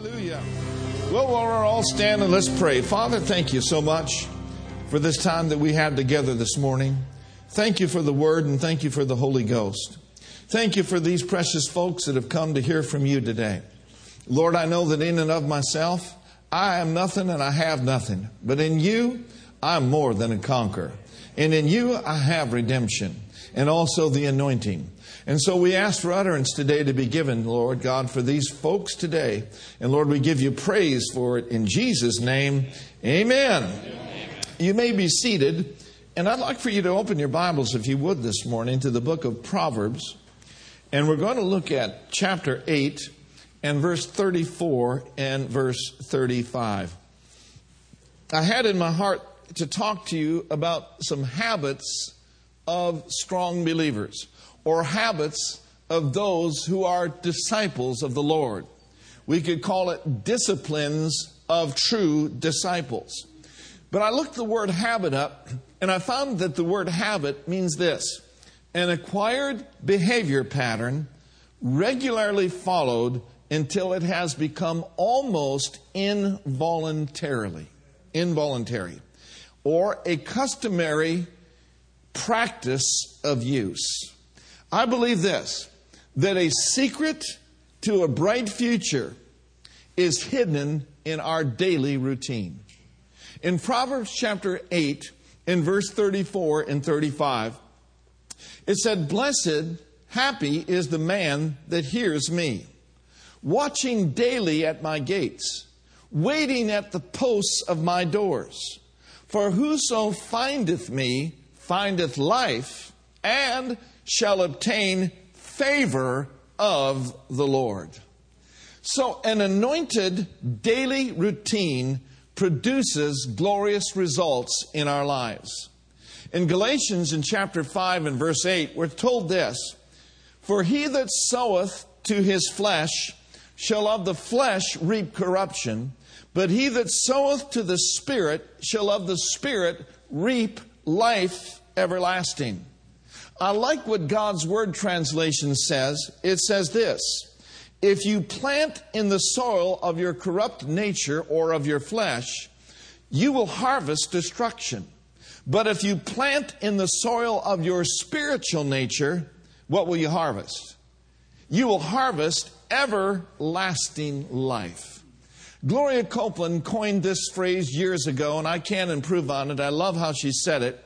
Hallelujah. Well, while we're all standing, let's pray. Father, thank you so much for this time that we had together this morning. Thank you for the word and thank you for the Holy Ghost. Thank you for these precious folks that have come to hear from you today. Lord, I know that in and of myself, I am nothing and I have nothing. But in you, I'm more than a conqueror. And in you, I have redemption and also the anointing. And so we ask for utterance today to be given, Lord God, for these folks today. And Lord, we give you praise for it in Jesus' name. Amen. Amen. You may be seated. And I'd like for you to open your Bibles, if you would, this morning to the book of Proverbs. And we're going to look at chapter 8 and verse 34 and verse 35. I had in my heart to talk to you about some habits of strong believers or habits of those who are disciples of the Lord. We could call it disciplines of true disciples. But I looked the word habit up and I found that the word habit means this an acquired behavior pattern regularly followed until it has become almost involuntarily involuntary or a customary practice of use I believe this that a secret to a bright future is hidden in our daily routine. In Proverbs chapter 8, in verse 34 and 35, it said, Blessed, happy is the man that hears me, watching daily at my gates, waiting at the posts of my doors. For whoso findeth me findeth life and shall obtain favor of the Lord. So, an anointed daily routine produces glorious results in our lives. In Galatians, in chapter 5 and verse 8, we're told this For he that soweth to his flesh shall of the flesh reap corruption, but he that soweth to the Spirit shall of the Spirit reap life everlasting. I like what God's Word translation says. It says this If you plant in the soil of your corrupt nature or of your flesh, you will harvest destruction. But if you plant in the soil of your spiritual nature, what will you harvest? You will harvest everlasting life. Gloria Copeland coined this phrase years ago, and I can't improve on it. I love how she said it.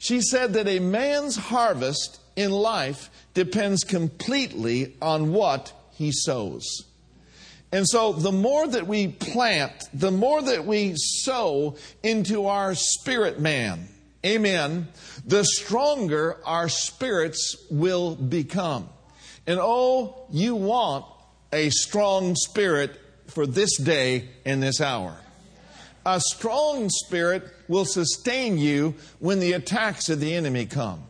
She said that a man's harvest in life depends completely on what he sows. And so, the more that we plant, the more that we sow into our spirit man, amen, the stronger our spirits will become. And oh, you want a strong spirit for this day and this hour. A strong spirit will sustain you when the attacks of the enemy come.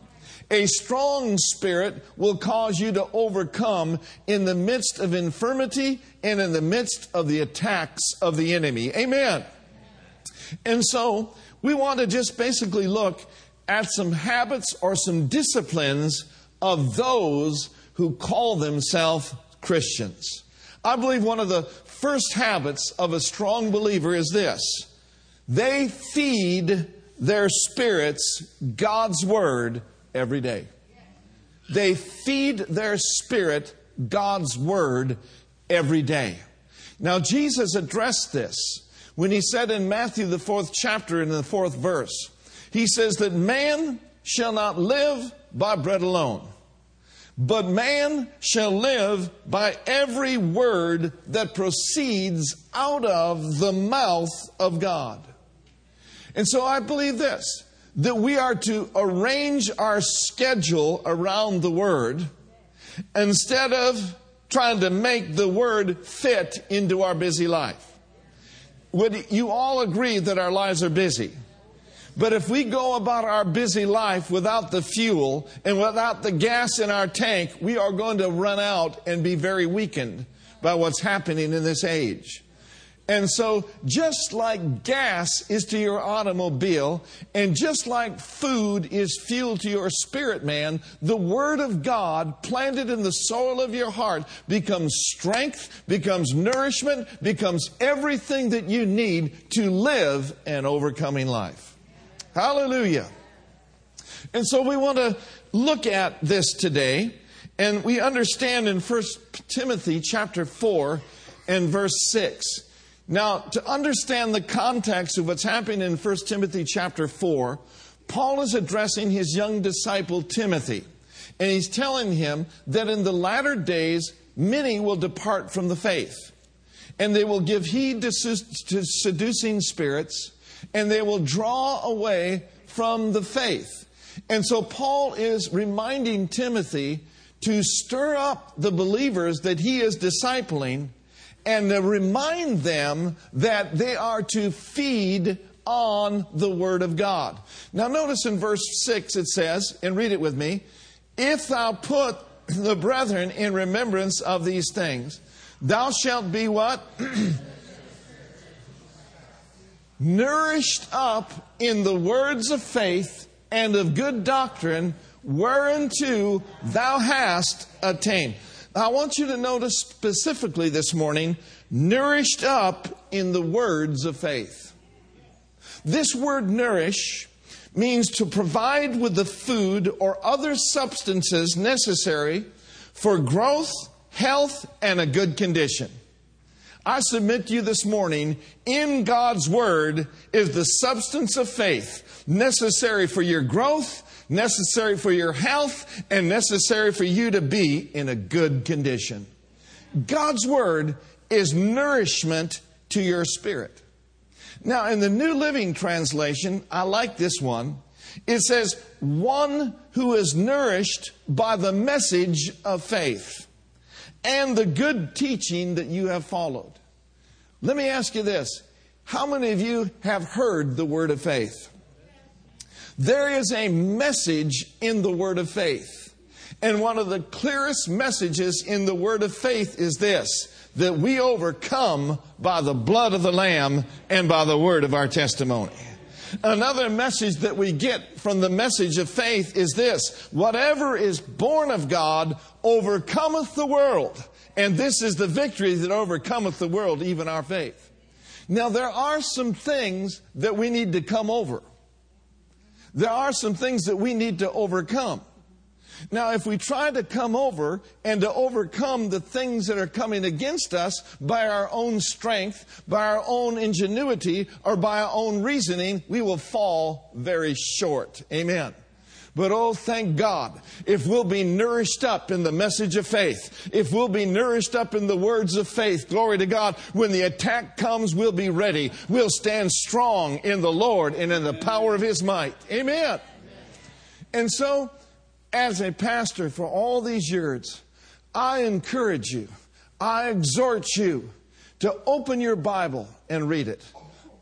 A strong spirit will cause you to overcome in the midst of infirmity and in the midst of the attacks of the enemy. Amen. And so we want to just basically look at some habits or some disciplines of those who call themselves Christians. I believe one of the first habits of a strong believer is this they feed their spirits God's Word every day. They feed their spirit God's Word every day. Now, Jesus addressed this when he said in Matthew, the fourth chapter, in the fourth verse, he says that man shall not live by bread alone, but man shall live by every word that proceeds out of the mouth of God. And so I believe this that we are to arrange our schedule around the Word instead of trying to make the Word fit into our busy life. Would you all agree that our lives are busy? But if we go about our busy life without the fuel and without the gas in our tank, we are going to run out and be very weakened by what's happening in this age. And so, just like gas is to your automobile, and just like food is fuel to your spirit man, the Word of God planted in the soil of your heart becomes strength, becomes nourishment, becomes everything that you need to live an overcoming life. Hallelujah. And so, we want to look at this today, and we understand in 1 Timothy chapter 4 and verse 6 now, to understand the context of what's happening in 1 Timothy chapter 4, Paul is addressing his young disciple Timothy. And he's telling him that in the latter days, many will depart from the faith. And they will give heed to, seducing spirits, and they will draw away from the faith. And so Paul is reminding Timothy to stir up the believers that he is discipling and remind them that they are to feed on the Word of God. Now, notice in verse 6 it says, and read it with me If thou put the brethren in remembrance of these things, thou shalt be what? Nourished up in the words of faith and of good doctrine, whereunto thou hast attained. I want you to notice specifically this morning, nourished up in the words of faith. This word nourish means to provide with the food or other substances necessary for growth, health, and a good condition. I submit to you this morning, in God's Word is the substance of faith necessary for your growth, necessary for your health, and necessary for you to be in a good condition. God's Word is nourishment to your spirit. Now, in the New Living Translation, I like this one. It says, one who is nourished by the message of faith and the good teaching that you have followed. Let me ask you this. How many of you have heard the word of faith? There is a message in the word of faith. And one of the clearest messages in the word of faith is this that we overcome by the blood of the Lamb and by the word of our testimony. Another message that we get from the message of faith is this whatever is born of God overcometh the world. And this is the victory that overcometh the world, even our faith. Now, there are some things that we need to come over there are some things that we need to overcome. Now, if we try to come over and to overcome the things that are coming against us by our own strength, by our own ingenuity, or by our own reasoning, we will fall very short. Amen. But oh, thank God, if we'll be nourished up in the message of faith, if we'll be nourished up in the words of faith, glory to God, when the attack comes, we'll be ready. We'll stand strong in the Lord and in the power of His might. Amen. And so, as a pastor for all these years, I encourage you, I exhort you to open your Bible and read it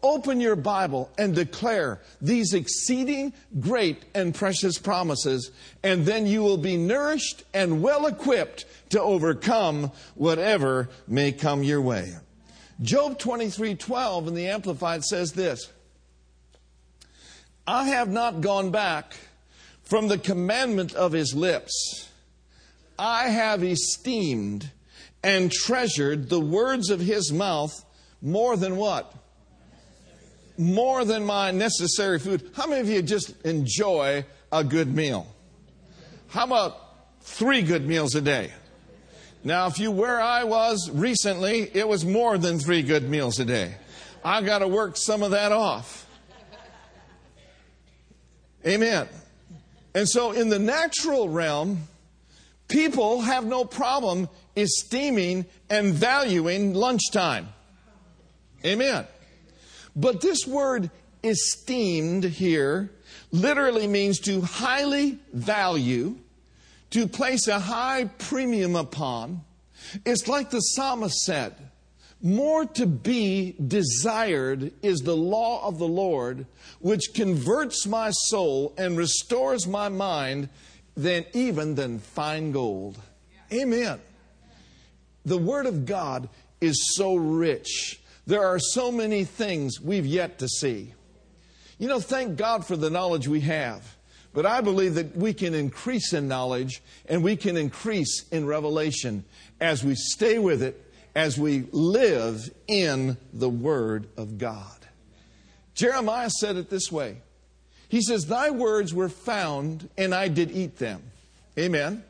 open your Bible and declare these exceeding great and precious promises, and then you will be nourished and well equipped to overcome whatever may come your way. Job 23 12 in the Amplified says this I have not gone back from the commandment of his lips. I have esteemed and treasured the words of his mouth more than what? More than my necessary food. How many of you just enjoy a good meal? How about three good meals a day? Now, if you where I was recently, it was more than three good meals a day. I've got to work some of that off. Amen. And so, in the natural realm, people have no problem esteeming and valuing lunchtime. Amen. But this word esteemed here literally means to highly value, to place a high premium upon. It's like the psalmist said, more to be desired is the law of the Lord, which converts my soul and restores my mind than even than fine gold. Amen. The Word of God is so rich there are so many things we've yet to see. You know, thank God for the knowledge we have. But I believe that we can increase in knowledge and we can increase in revelation as we stay with it, as we live in the Word of God. Jeremiah said it this way He says, Thy words were found, and I did eat them. Amen.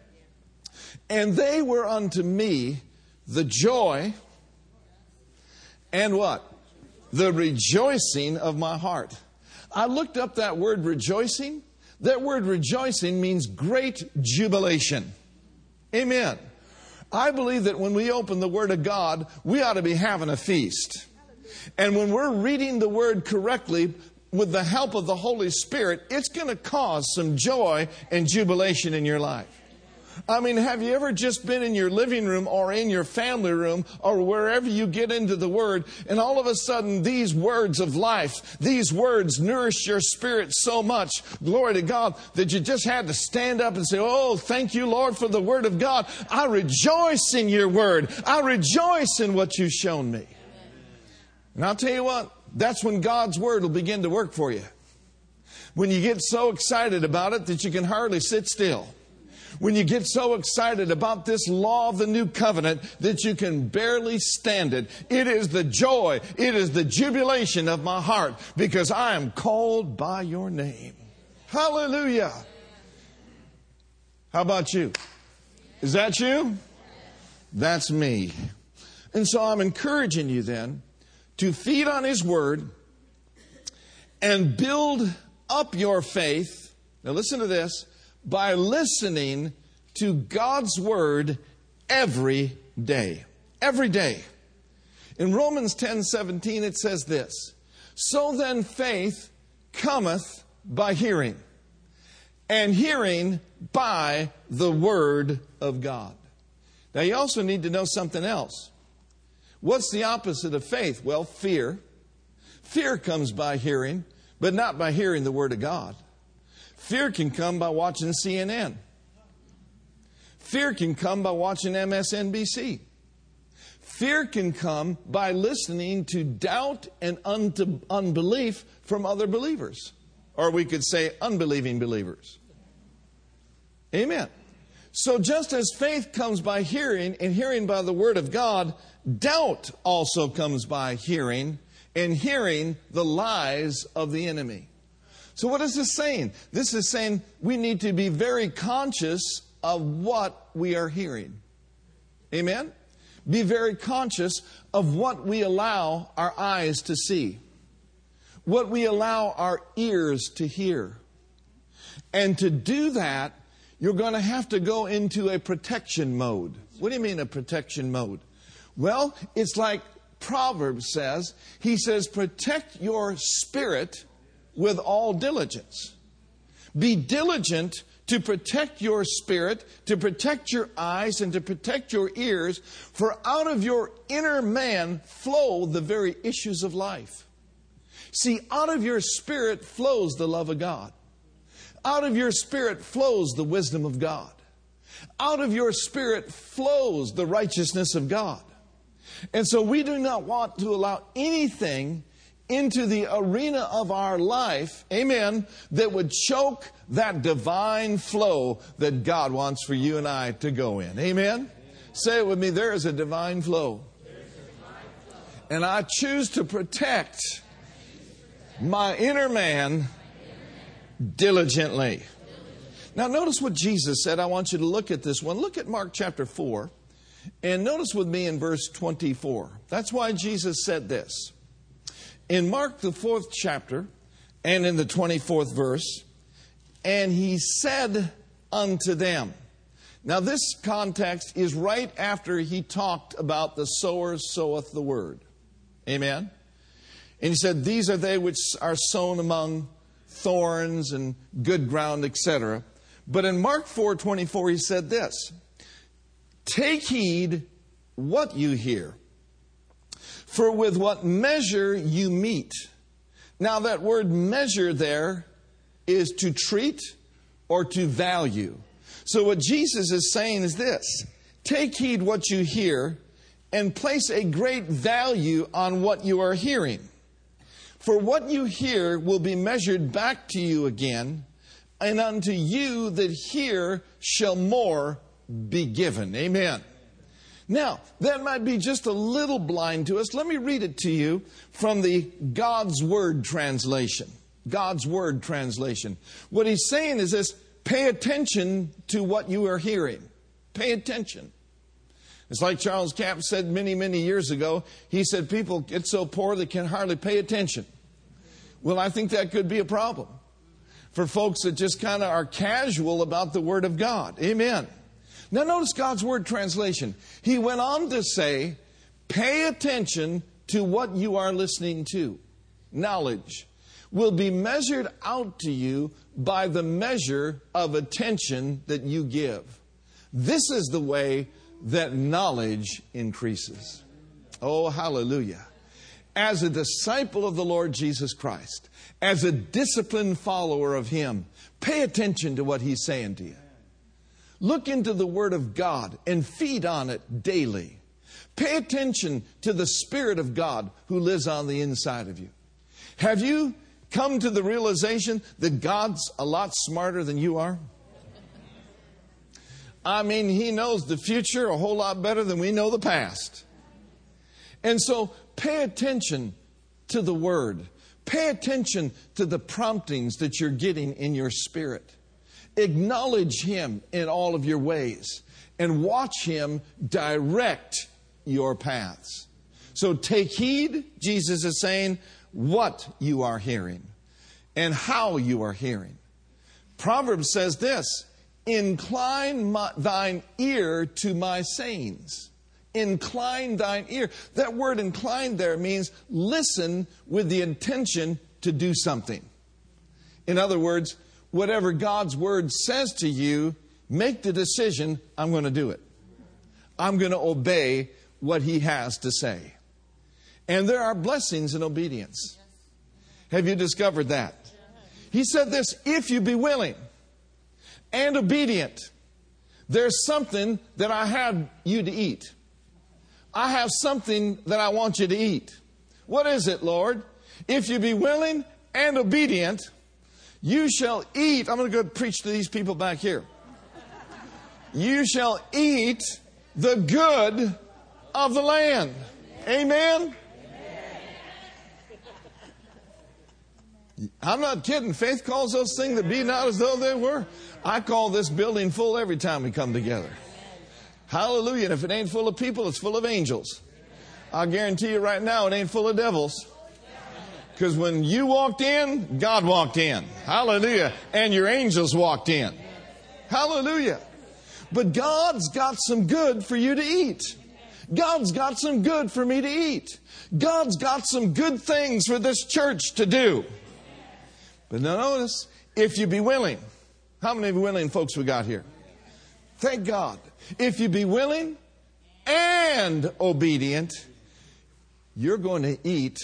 And they were unto me the joy and what? The rejoicing of my heart. I looked up that word rejoicing. That word rejoicing means great jubilation. Amen. I believe that when we open the Word of God, we ought to be having a feast. And when we're reading the Word correctly, with the help of the Holy Spirit, it's going to cause some joy and jubilation in your life. I mean, have you ever just been in your living room or in your family room or wherever you get into the Word, and all of a sudden these words of life, these words nourish your spirit so much, glory to God, that you just had to stand up and say, Oh, thank you, Lord, for the Word of God. I rejoice in your Word. I rejoice in what you've shown me. And I'll tell you what, that's when God's Word will begin to work for you. When you get so excited about it that you can hardly sit still when you get so excited about this law of the new covenant that you can barely stand it. It is the joy, it is the jubilation of my heart because I am called by your name. Hallelujah. How about you? Is that you? That's me. And so I'm encouraging you then to feed on His Word and build up your faith. Now, listen to this by listening to God's word every day. Every day. In Romans 10 17, it says this So then faith cometh by hearing, and hearing by the word of God. Now, you also need to know something else. What's the opposite of faith? Well, fear. Fear comes by hearing, but not by hearing the word of God. Fear can come by watching CNN. Fear can come by watching MSNBC. Fear can come by listening to doubt and unbelief from other believers. Or we could say unbelieving believers. Amen. So just as faith comes by hearing and hearing by the word of God, doubt also comes by hearing and hearing the lies of the enemy. So, what is this saying? This is saying we need to be very conscious of what we are hearing. Amen? Be very conscious of what we allow our eyes to see, what we allow our ears to hear. And to do that, you're going to have to go into a protection mode. What do you mean a protection mode? Well, it's like Proverbs says. He says, protect your spirit with all diligence. Be diligent to protect your spirit, to protect your eyes, and to protect your ears, for out of your inner man flow the very issues of life. See, out of your spirit flows the love of God. Out of your spirit flows the wisdom of God. Out of your spirit flows the righteousness of God. And so we do not want to allow anything into the arena of our life, amen, that would choke that divine flow that God wants for you and I to go in. Amen? Say it with me there is a divine flow. And I choose to protect my inner man diligently. Now, notice what Jesus said. I want you to look at this one. Look at Mark chapter 4. And notice with me in verse 24. That's why Jesus said this in Mark, the fourth chapter, and in the 24th verse, and he said unto them. Now, this context is right after he talked about the sower soweth the word. Amen? And he said, These are they which are sown among thorns and good ground, etc. But in Mark 4 24, he said this Take heed what you hear. For with what measure you meet. Now, that word measure there is to treat or to value. So, what Jesus is saying is this take heed what you hear and place a great value on what you are hearing. For what you hear will be measured back to you again, and unto you that hear shall more be given. Amen. Now, that might be just a little blind to us. Let me read it to you from the God's Word translation. God's Word translation. What he's saying is this pay attention to what you are hearing. Pay attention. It's like Charles Capps said many, many years ago. He said people get so poor they can hardly pay attention. Well, I think that could be a problem for folks that just kind of are casual about the Word of God. Amen. Now, notice God's Word translation. He went on to say, pay attention to what you are listening to. Knowledge will be measured out to you by the measure of attention that you give. This is the way that knowledge increases. Oh, hallelujah. As a disciple of the Lord Jesus Christ, as a disciplined follower of Him, pay attention to what He's saying to you. Look into the Word of God and feed on it daily. Pay attention to the Spirit of God who lives on the inside of you. Have you come to the realization that God's a lot smarter than you are? I mean, He knows the future a whole lot better than we know the past. And so pay attention to the Word. Pay attention to the promptings that you're getting in your spirit. Acknowledge Him in all of your ways and watch Him direct your paths. So take heed, Jesus is saying, what you are hearing and how you are hearing. Proverbs says this Incline my, thine ear to my sayings. Incline thine ear. That word incline there means listen with the intention to do something. In other words, whatever God's word says to you, make the decision I'm going to do it. I'm going to obey what he has to say. And there are blessings in obedience. Have you discovered that? He said this if you be willing and obedient, there's something that I have you to eat. I have something that I want you to eat. What is it, Lord? If you be willing and obedient, you shall eat. I'm going to go preach to these people back here. You shall eat the good of the land. Amen. I'm not kidding. Faith calls those things that be not as though they were. I call this building full every time we come together. Hallelujah. And if it ain't full of people, it's full of angels. I guarantee you right now, it ain't full of devils. Because when you walked in, God walked in. Hallelujah. And your angels walked in. Hallelujah. But God's got some good for you to eat. God's got some good for me to eat. God's got some good things for this church to do. But now notice, if you be willing, how many willing folks we got here? Thank God. If you be willing and obedient, you're going to eat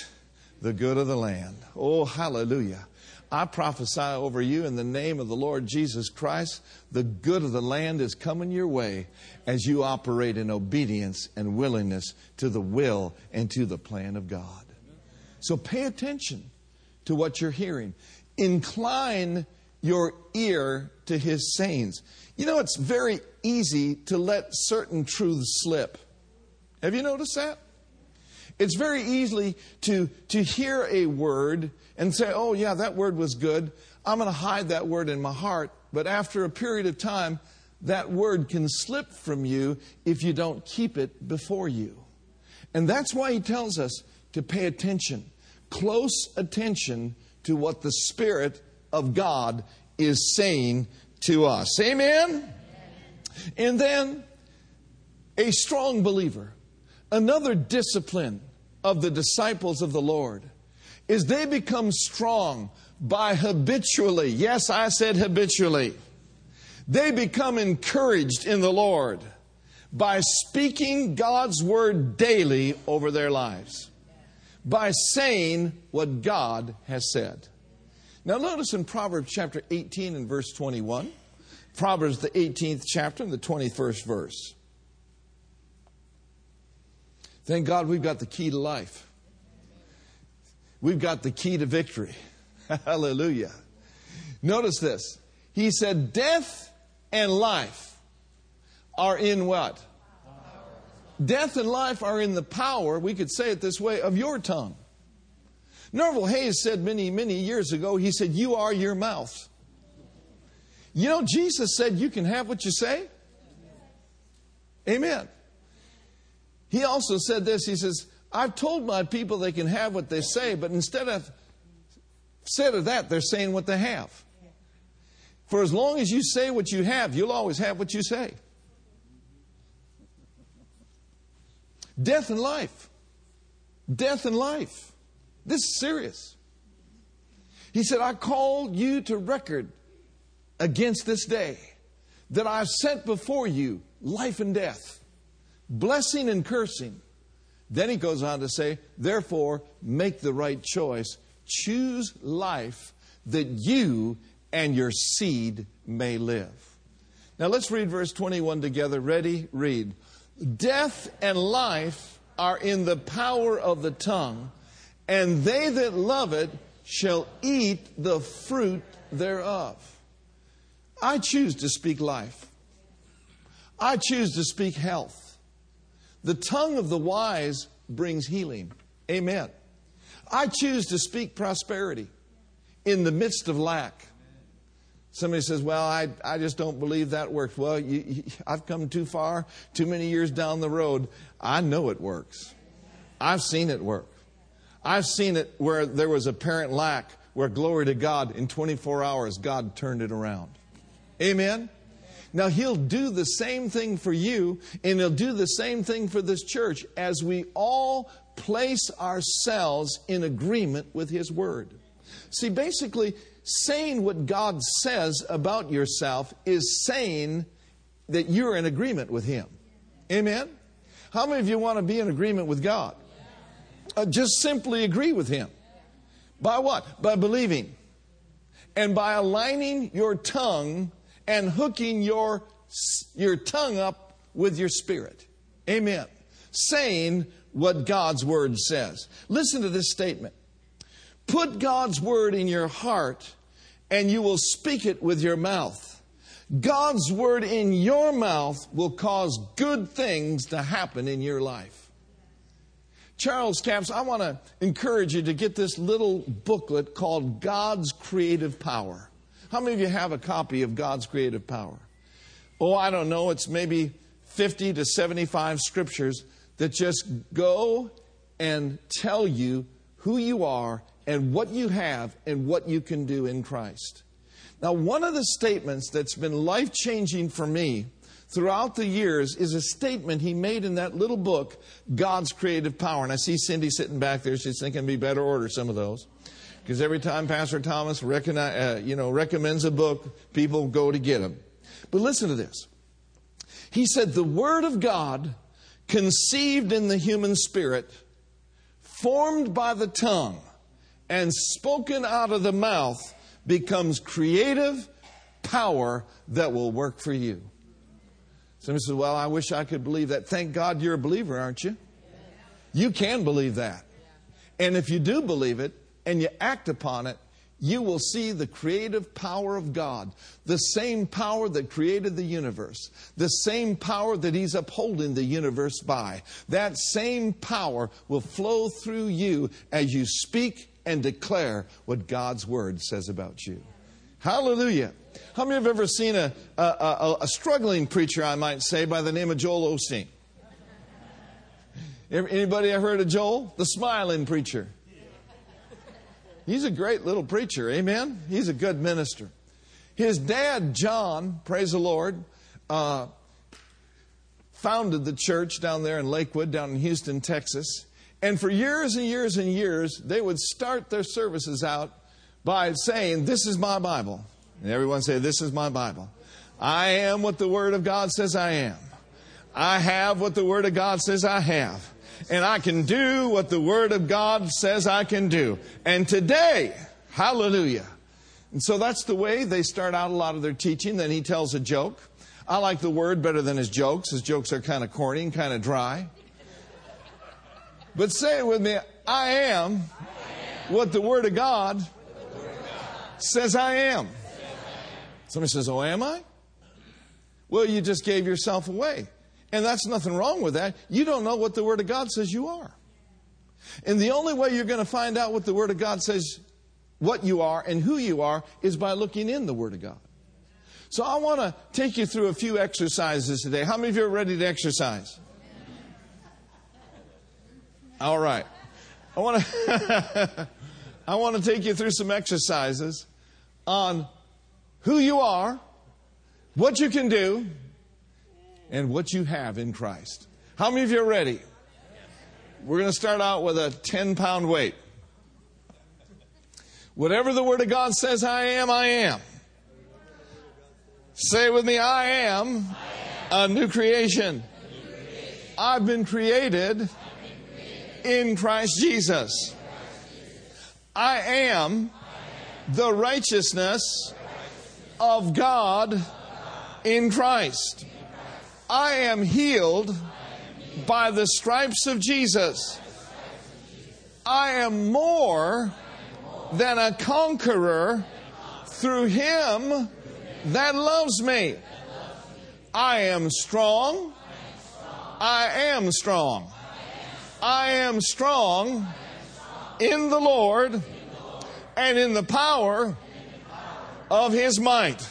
the good of the land. Oh, hallelujah. I prophesy over you in the name of the Lord Jesus Christ, the good of the land is coming your way as you operate in obedience and willingness to the will and to the plan of God. So pay attention to what you're hearing. Incline your ear to his sayings. You know, it's very easy to let certain truths slip. Have you noticed that? It's very easy to, to hear a word and say, oh, yeah, that word was good. I'm going to hide that word in my heart. But after a period of time, that word can slip from you if you don't keep it before you. And that's why he tells us to pay attention, close attention to what the Spirit of God is saying to us. Amen? And then a strong believer Another discipline of the disciples of the Lord is they become strong by habitually, yes, I said habitually, they become encouraged in the Lord by speaking God's word daily over their lives, by saying what God has said. Now, notice in Proverbs chapter 18 and verse 21, Proverbs, the 18th chapter and the 21st verse. Thank God we've got the key to life. We've got the key to victory. Hallelujah. Notice this. He said, Death and life are in what? Death and life are in the power, we could say it this way, of your tongue. Norvel Hayes said many, many years ago, he said, You are your mouth. You know, Jesus said you can have what you say. Amen. He also said this He says, I've told my people they can have what they say, but instead of instead of that, they're saying what they have. For as long as you say what you have, you'll always have what you say. Death and life. Death and life. This is serious. He said, I call you to record against this day that I've set before you life and death, blessing and cursing. Then he goes on to say, therefore, make the right choice. Choose life that you and your seed may live. Now let's read verse 21 together. Ready? Read. Death and life are in the power of the tongue, and they that love it shall eat the fruit thereof. I choose to speak life. I choose to speak health. The tongue of the wise brings healing. Amen. I choose to speak prosperity in the midst of lack. Somebody says, Well, I, I just don't believe that works. Well, you, you, I've come too far, too many years down the road. I know it works. I've seen it work. I've seen it where there was apparent lack, where glory to God, in 24 hours, God turned it around. Amen? Now, He'll do the same thing for you, and He'll do the same thing for this church as we all place ourselves in agreement with His Word. See, basically, saying what God says about yourself is saying that you're in agreement with Him. Amen? How many of you want to be in agreement with God? Uh, just simply agree with Him. By what? By believing. And by aligning your tongue and hooking your, your tongue up with your spirit. Amen. Saying what God's Word says. Listen to this statement. Put God's Word in your heart and you will speak it with your mouth. God's Word in your mouth will cause good things to happen in your life. Charles Capps, I want to encourage you to get this little booklet called God's Creative Power. How many of you have a copy of God's creative power? Oh, I don't know. It's maybe 50 to 75 scriptures that just go and tell you who you are and what you have and what you can do in Christ. Now, one of the statements that's been life changing for me throughout the years is a statement he made in that little book, God's Creative Power. And I see Cindy sitting back there. She's thinking it'd be better order some of those. Because every time Pastor Thomas uh, you know, recommends a book, people go to get them. But listen to this. He said, The Word of God, conceived in the human spirit, formed by the tongue, and spoken out of the mouth, becomes creative power that will work for you. Somebody says, Well, I wish I could believe that. Thank God you're a believer, aren't you? You can believe that. And if you do believe it, and you act upon it, you will see the creative power of God, the same power that created the universe, the same power that He's upholding the universe by. That same power will flow through you as you speak and declare what God's Word says about you. Hallelujah. How many have ever seen a, a, a, a struggling preacher, I might say, by the name of Joel Osteen? Anybody ever heard of Joel? The smiling preacher. He's a great little preacher, amen? He's a good minister. His dad, John, praise the Lord, uh, founded the church down there in Lakewood, down in Houston, Texas. And for years and years and years, they would start their services out by saying, This is my Bible. And everyone say, This is my Bible. I am what the Word of God says I am. I have what the Word of God says I have and I can do what the Word of God says I can do. And today, hallelujah. And so that's the way they start out a lot of their teaching. Then he tells a joke. I like the Word better than his jokes. His jokes are kind of corny and kind of dry. But say it with me I am what the Word of God says I am. Somebody says, Oh, am I? Well, you just gave yourself away. And that's nothing wrong with that. You don't know what the Word of God says you are. And the only way you're going to find out what the Word of God says what you are and who you are is by looking in the Word of God. So I want to take you through a few exercises today. How many of you are ready to exercise? All right. I want to I want to take you through some exercises on who you are, what you can do, and what you have in Christ. How many of you are ready? We're going to start out with a 10 pound weight. Whatever the Word of God says I am, I am. Say with me, I am, a new creation. I've been created in Christ Jesus. I am the righteousness of God in Christ. I am healed by the stripes of Jesus. I am more than a conqueror through him that loves me. I am strong. I am strong. I am strong in the Lord and in the power of his might.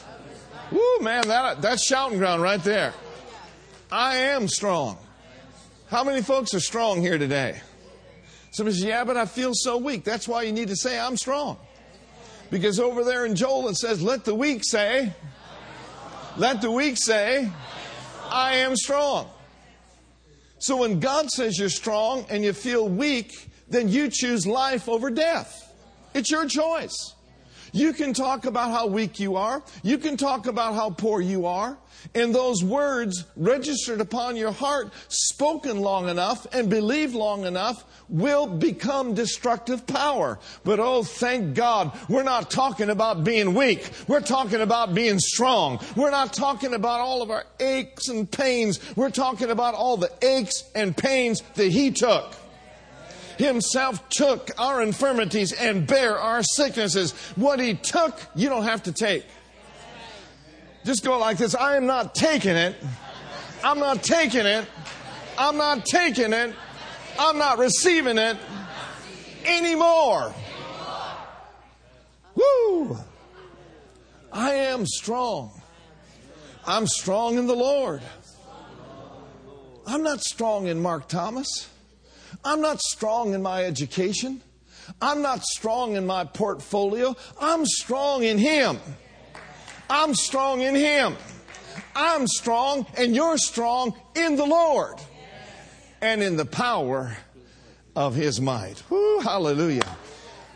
Woo, man, that, that's shouting ground right there. I am strong. How many folks are strong here today? Somebody says, Yeah, but I feel so weak. That's why you need to say, I'm strong. Because over there in Joel it says, Let the weak say, let the weak say, I am strong. So when God says you're strong and you feel weak, then you choose life over death. It's your choice. You can talk about how weak you are. You can talk about how poor you are. And those words registered upon your heart, spoken long enough and believed long enough, will become destructive power. But oh, thank God, we're not talking about being weak. We're talking about being strong. We're not talking about all of our aches and pains. We're talking about all the aches and pains that He took himself took our infirmities and bare our sicknesses. What he took, you don't have to take. Just go like this I am not taking it. I'm not taking it. I'm not taking it. I'm not receiving it anymore. Woo! I am strong. I'm strong in the Lord. I'm not strong in Mark Thomas. I'm not strong in my education. I'm not strong in my portfolio. I'm strong in Him. I'm strong in Him. I'm strong and you're strong in the Lord and in the power of His might. Woo, hallelujah.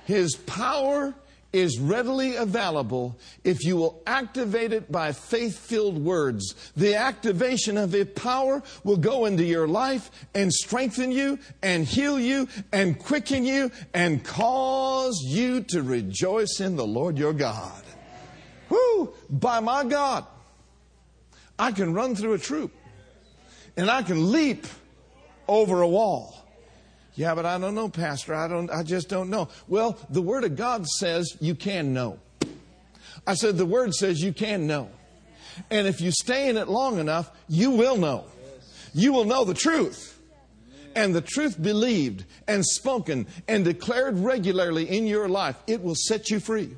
His power is readily available if you will activate it by faith filled words. The activation of His power will go into your life and strengthen you and heal you and quicken you and cause you to rejoice in the Lord your God. Whoo! By my God, I can run through a troop and I can leap over a wall. Yeah, but I don't know, Pastor. I don't, I just don't know. Well, the Word of God says you can know. I said the Word says you can know. And if you stay in it long enough, you will know. You will know the truth. And the truth believed and spoken and declared regularly in your life, it will set you free.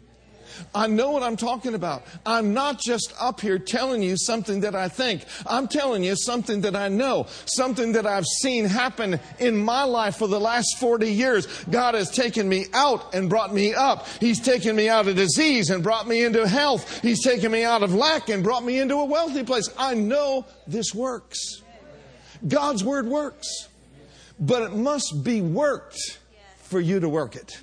I know what I'm talking about. I'm not just up here telling you something that I think. I'm telling you something that I know, something that I've seen happen in my life for the last 40 years. God has taken me out and brought me up. He's taken me out of disease and brought me into health. He's taken me out of lack and brought me into a wealthy place. I know this works. God's word works. But it must be worked for you to work it.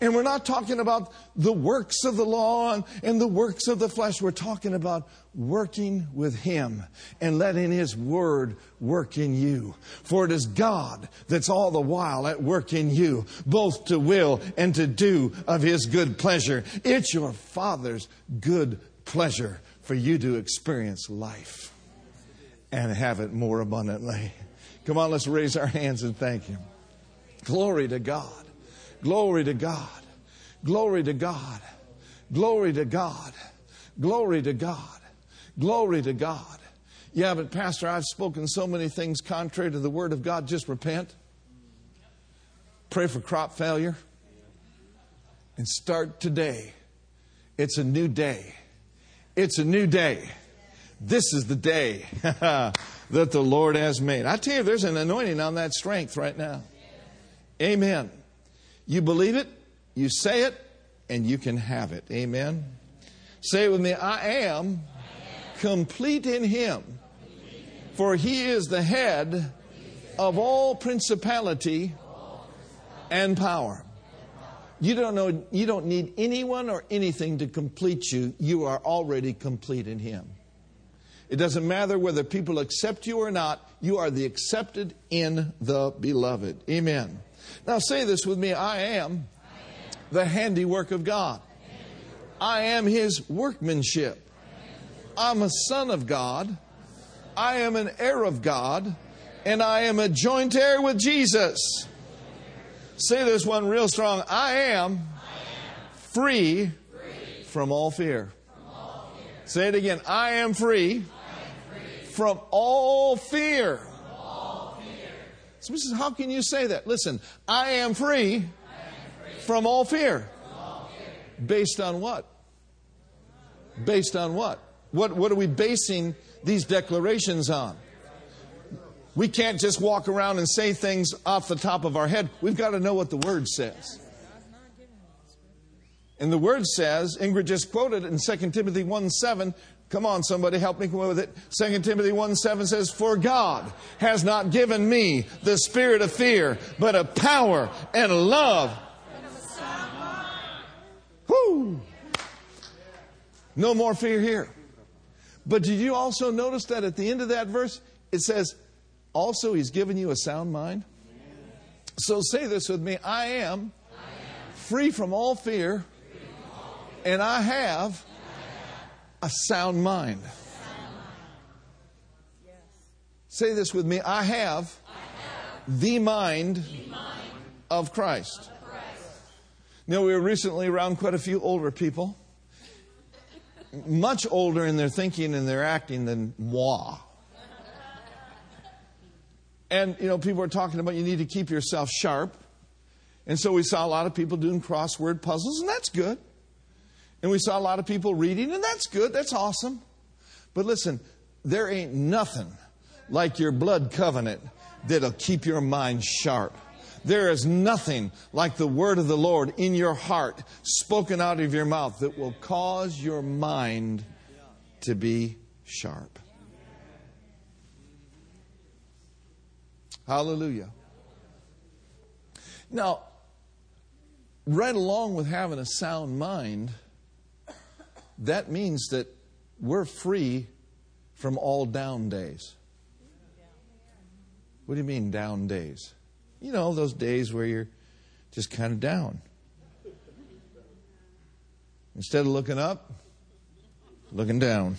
And we're not talking about the works of the law and, and, the works of the flesh. We're talking about working with Him and letting His Word work in you. For it is God that's all the while at work in you, both to will and to do of His good pleasure. It's your Father's good pleasure for you to experience life and have it more abundantly. Come on, let's raise our hands and thank Him. Glory to God. Glory to God. Glory to God. Glory to God. Glory to God. Glory to God. Yeah, but Pastor, I've spoken so many things contrary to the Word of God. Just repent. Pray for crop failure. And start today. It's a new day. It's a new day. This is the day that the Lord has made. I tell you, there's an anointing on that strength right now. Amen. You believe it, you say it, and you can have it. Amen. Say it with me I am complete in Him, for He is the head of all principality and power. You don't know, you don't need anyone or anything to complete you. You are already complete in Him. It doesn't matter whether people accept you or not, you are the accepted in the beloved. Amen. Now say this with me I am the handiwork of God, I am His workmanship. I'm a son of God. I am an heir of God. And I am a joint heir with Jesus. Say this one real strong. I am free from all fear. Say it again. I am free from all fear. So, says, how can you say that? Listen, I am free from all fear. Based on what? Based on what? What, what are we basing these declarations on? We can't just walk around and say things off the top of our head. We've got to know what the Word says. And the Word says, Ingrid just quoted in 2 Timothy 1 7. Come on, somebody help me with it. 2 Timothy 1 7 says, For God has not given me the spirit of fear, but of power and love. Whoo! No more fear here. But did you also notice that at the end of that verse, it says, also, He's given you a sound mind? So say this with me I am free from all fear, and I have a sound mind. Say this with me I have the mind of Christ. You know, we were recently around quite a few older people much older in their thinking and their acting than moi. And, you know, people are talking about you need to keep yourself sharp. And so we saw a lot of people doing crossword puzzles, and that's good. And we saw a lot of people reading, and that's good. That's awesome. But listen, there ain't nothing like your blood covenant that'll keep your mind sharp. There is nothing like the word of the Lord in your heart, spoken out of your mouth, that will cause your mind to be sharp. Hallelujah. Now, right along with having a sound mind, that means that we're free from all down days. What do you mean, down days? You know, those days where you're just kind of down. Instead of looking up, looking down.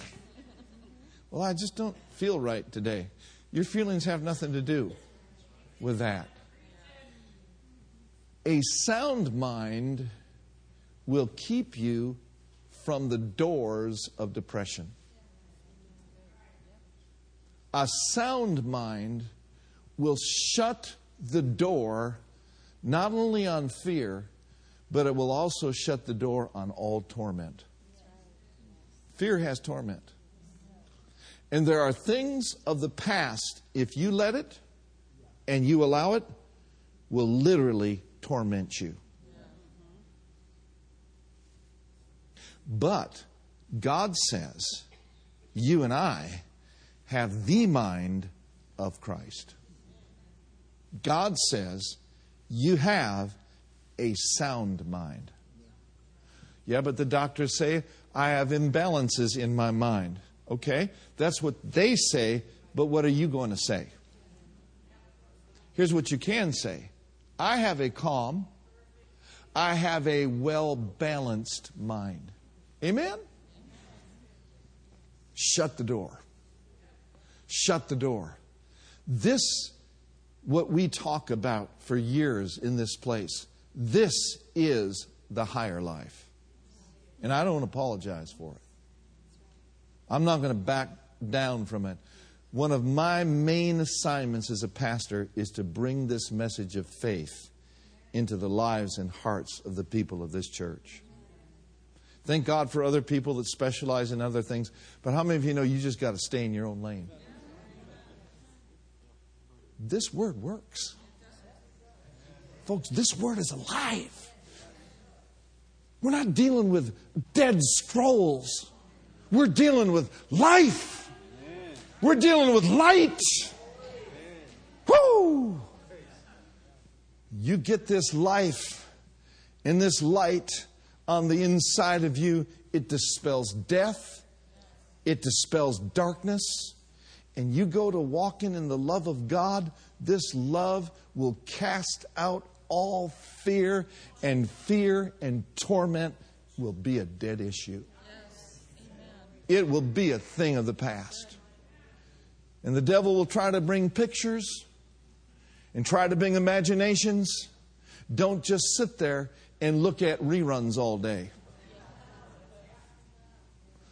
Well, I just don't feel right today. Your feelings have nothing to do with that. A sound mind will keep you from the doors of depression. A sound mind will shut the door not only on fear, but it will also shut the door on all torment. Fear has torment. And there are things of the past, if you let it and you allow it, will literally torment you. But God says, you and I have the mind of Christ. God says you have a sound mind. Yeah, but the doctors say I have imbalances in my mind. Okay, that's what they say, but what are you going to say? Here's what you can say I have a calm, I have a well balanced mind. Amen? Shut the door. Shut the door. This what we talk about for years in this place. This is the higher life. And I don't apologize for it. I'm not going to back down from it. One of my main assignments as a pastor is to bring this message of faith into the lives and hearts of the people of this church. Thank God for other people that specialize in other things, but how many of you know you just got to stay in your own lane? This word works. Folks, this word is alive. We're not dealing with dead scrolls. We're dealing with life. We're dealing with light. Woo! You get this life and this light on the inside of you, it dispels death, it dispels darkness, and you go to walking in the love of God, this love will cast out all fear, and fear and torment will be a dead issue. It will be a thing of the past. And the devil will try to bring pictures and try to bring imaginations. Don't just sit there and look at reruns all day.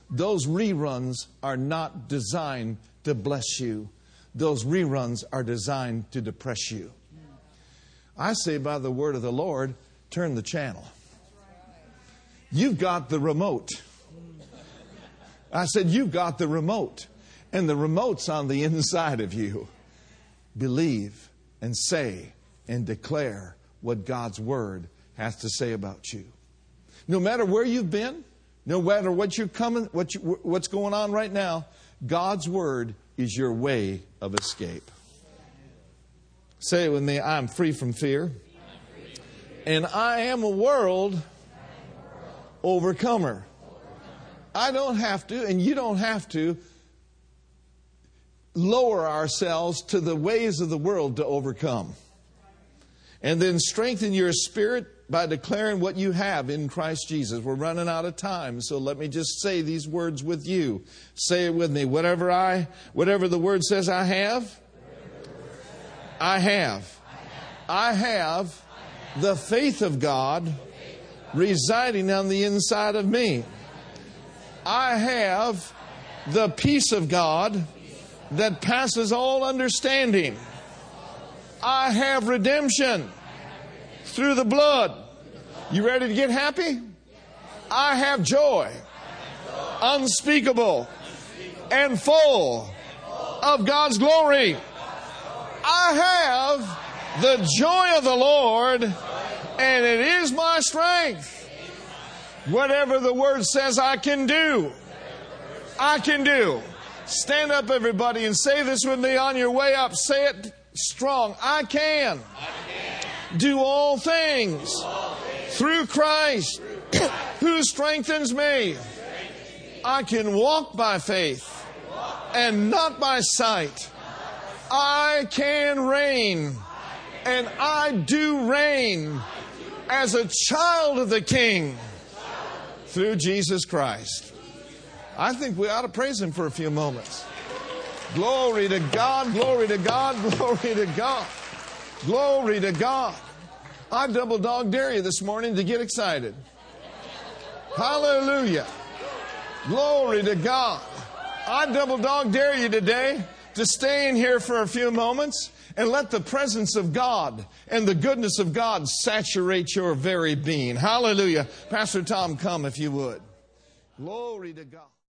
Those reruns are not designed to bless you, those reruns are designed to depress you. I say, by the word of the Lord, turn the channel. You've got the remote. I said, You've got the remote, and the remote's on the inside of you. Believe and say and declare what God's word has to say about you. No matter where you've been, no matter what you're coming, what you, what's going on right now, God's word is your way of escape. Say it with me I'm free from fear, and I am a world overcomer. I don't have to, and you don't have to, lower ourselves to the ways of the world to overcome. And then strengthen your spirit by declaring what you have in Christ Jesus. We're running out of time, so let me just say these words with you. Say it with me. Whatever I whatever the word says I have, I have. I have the faith of God residing on the inside of me. I have the peace of God that passes all understanding. I have redemption through the blood. You ready to get happy? I have joy, unspeakable and full of God's glory. I have the joy of the Lord, and it is my strength. Whatever the word says I can do, I can do. Stand up, everybody, and say this with me on your way up. Say it strong. I can, Do, all things through Christ, who strengthens me. I can walk by faith and not by sight. I can reign, and I do reign as a child of the King through Jesus Christ. I think we ought to praise Him for a few moments. Glory to God, glory to God, glory to God, glory to God. I double dog dare you this morning to get excited. Hallelujah. Glory to God. I double dog dare you today to stay in here for a few moments and let the presence of God and the goodness of God saturate your very being. Hallelujah. Pastor Tom, come if you would. Glory to God.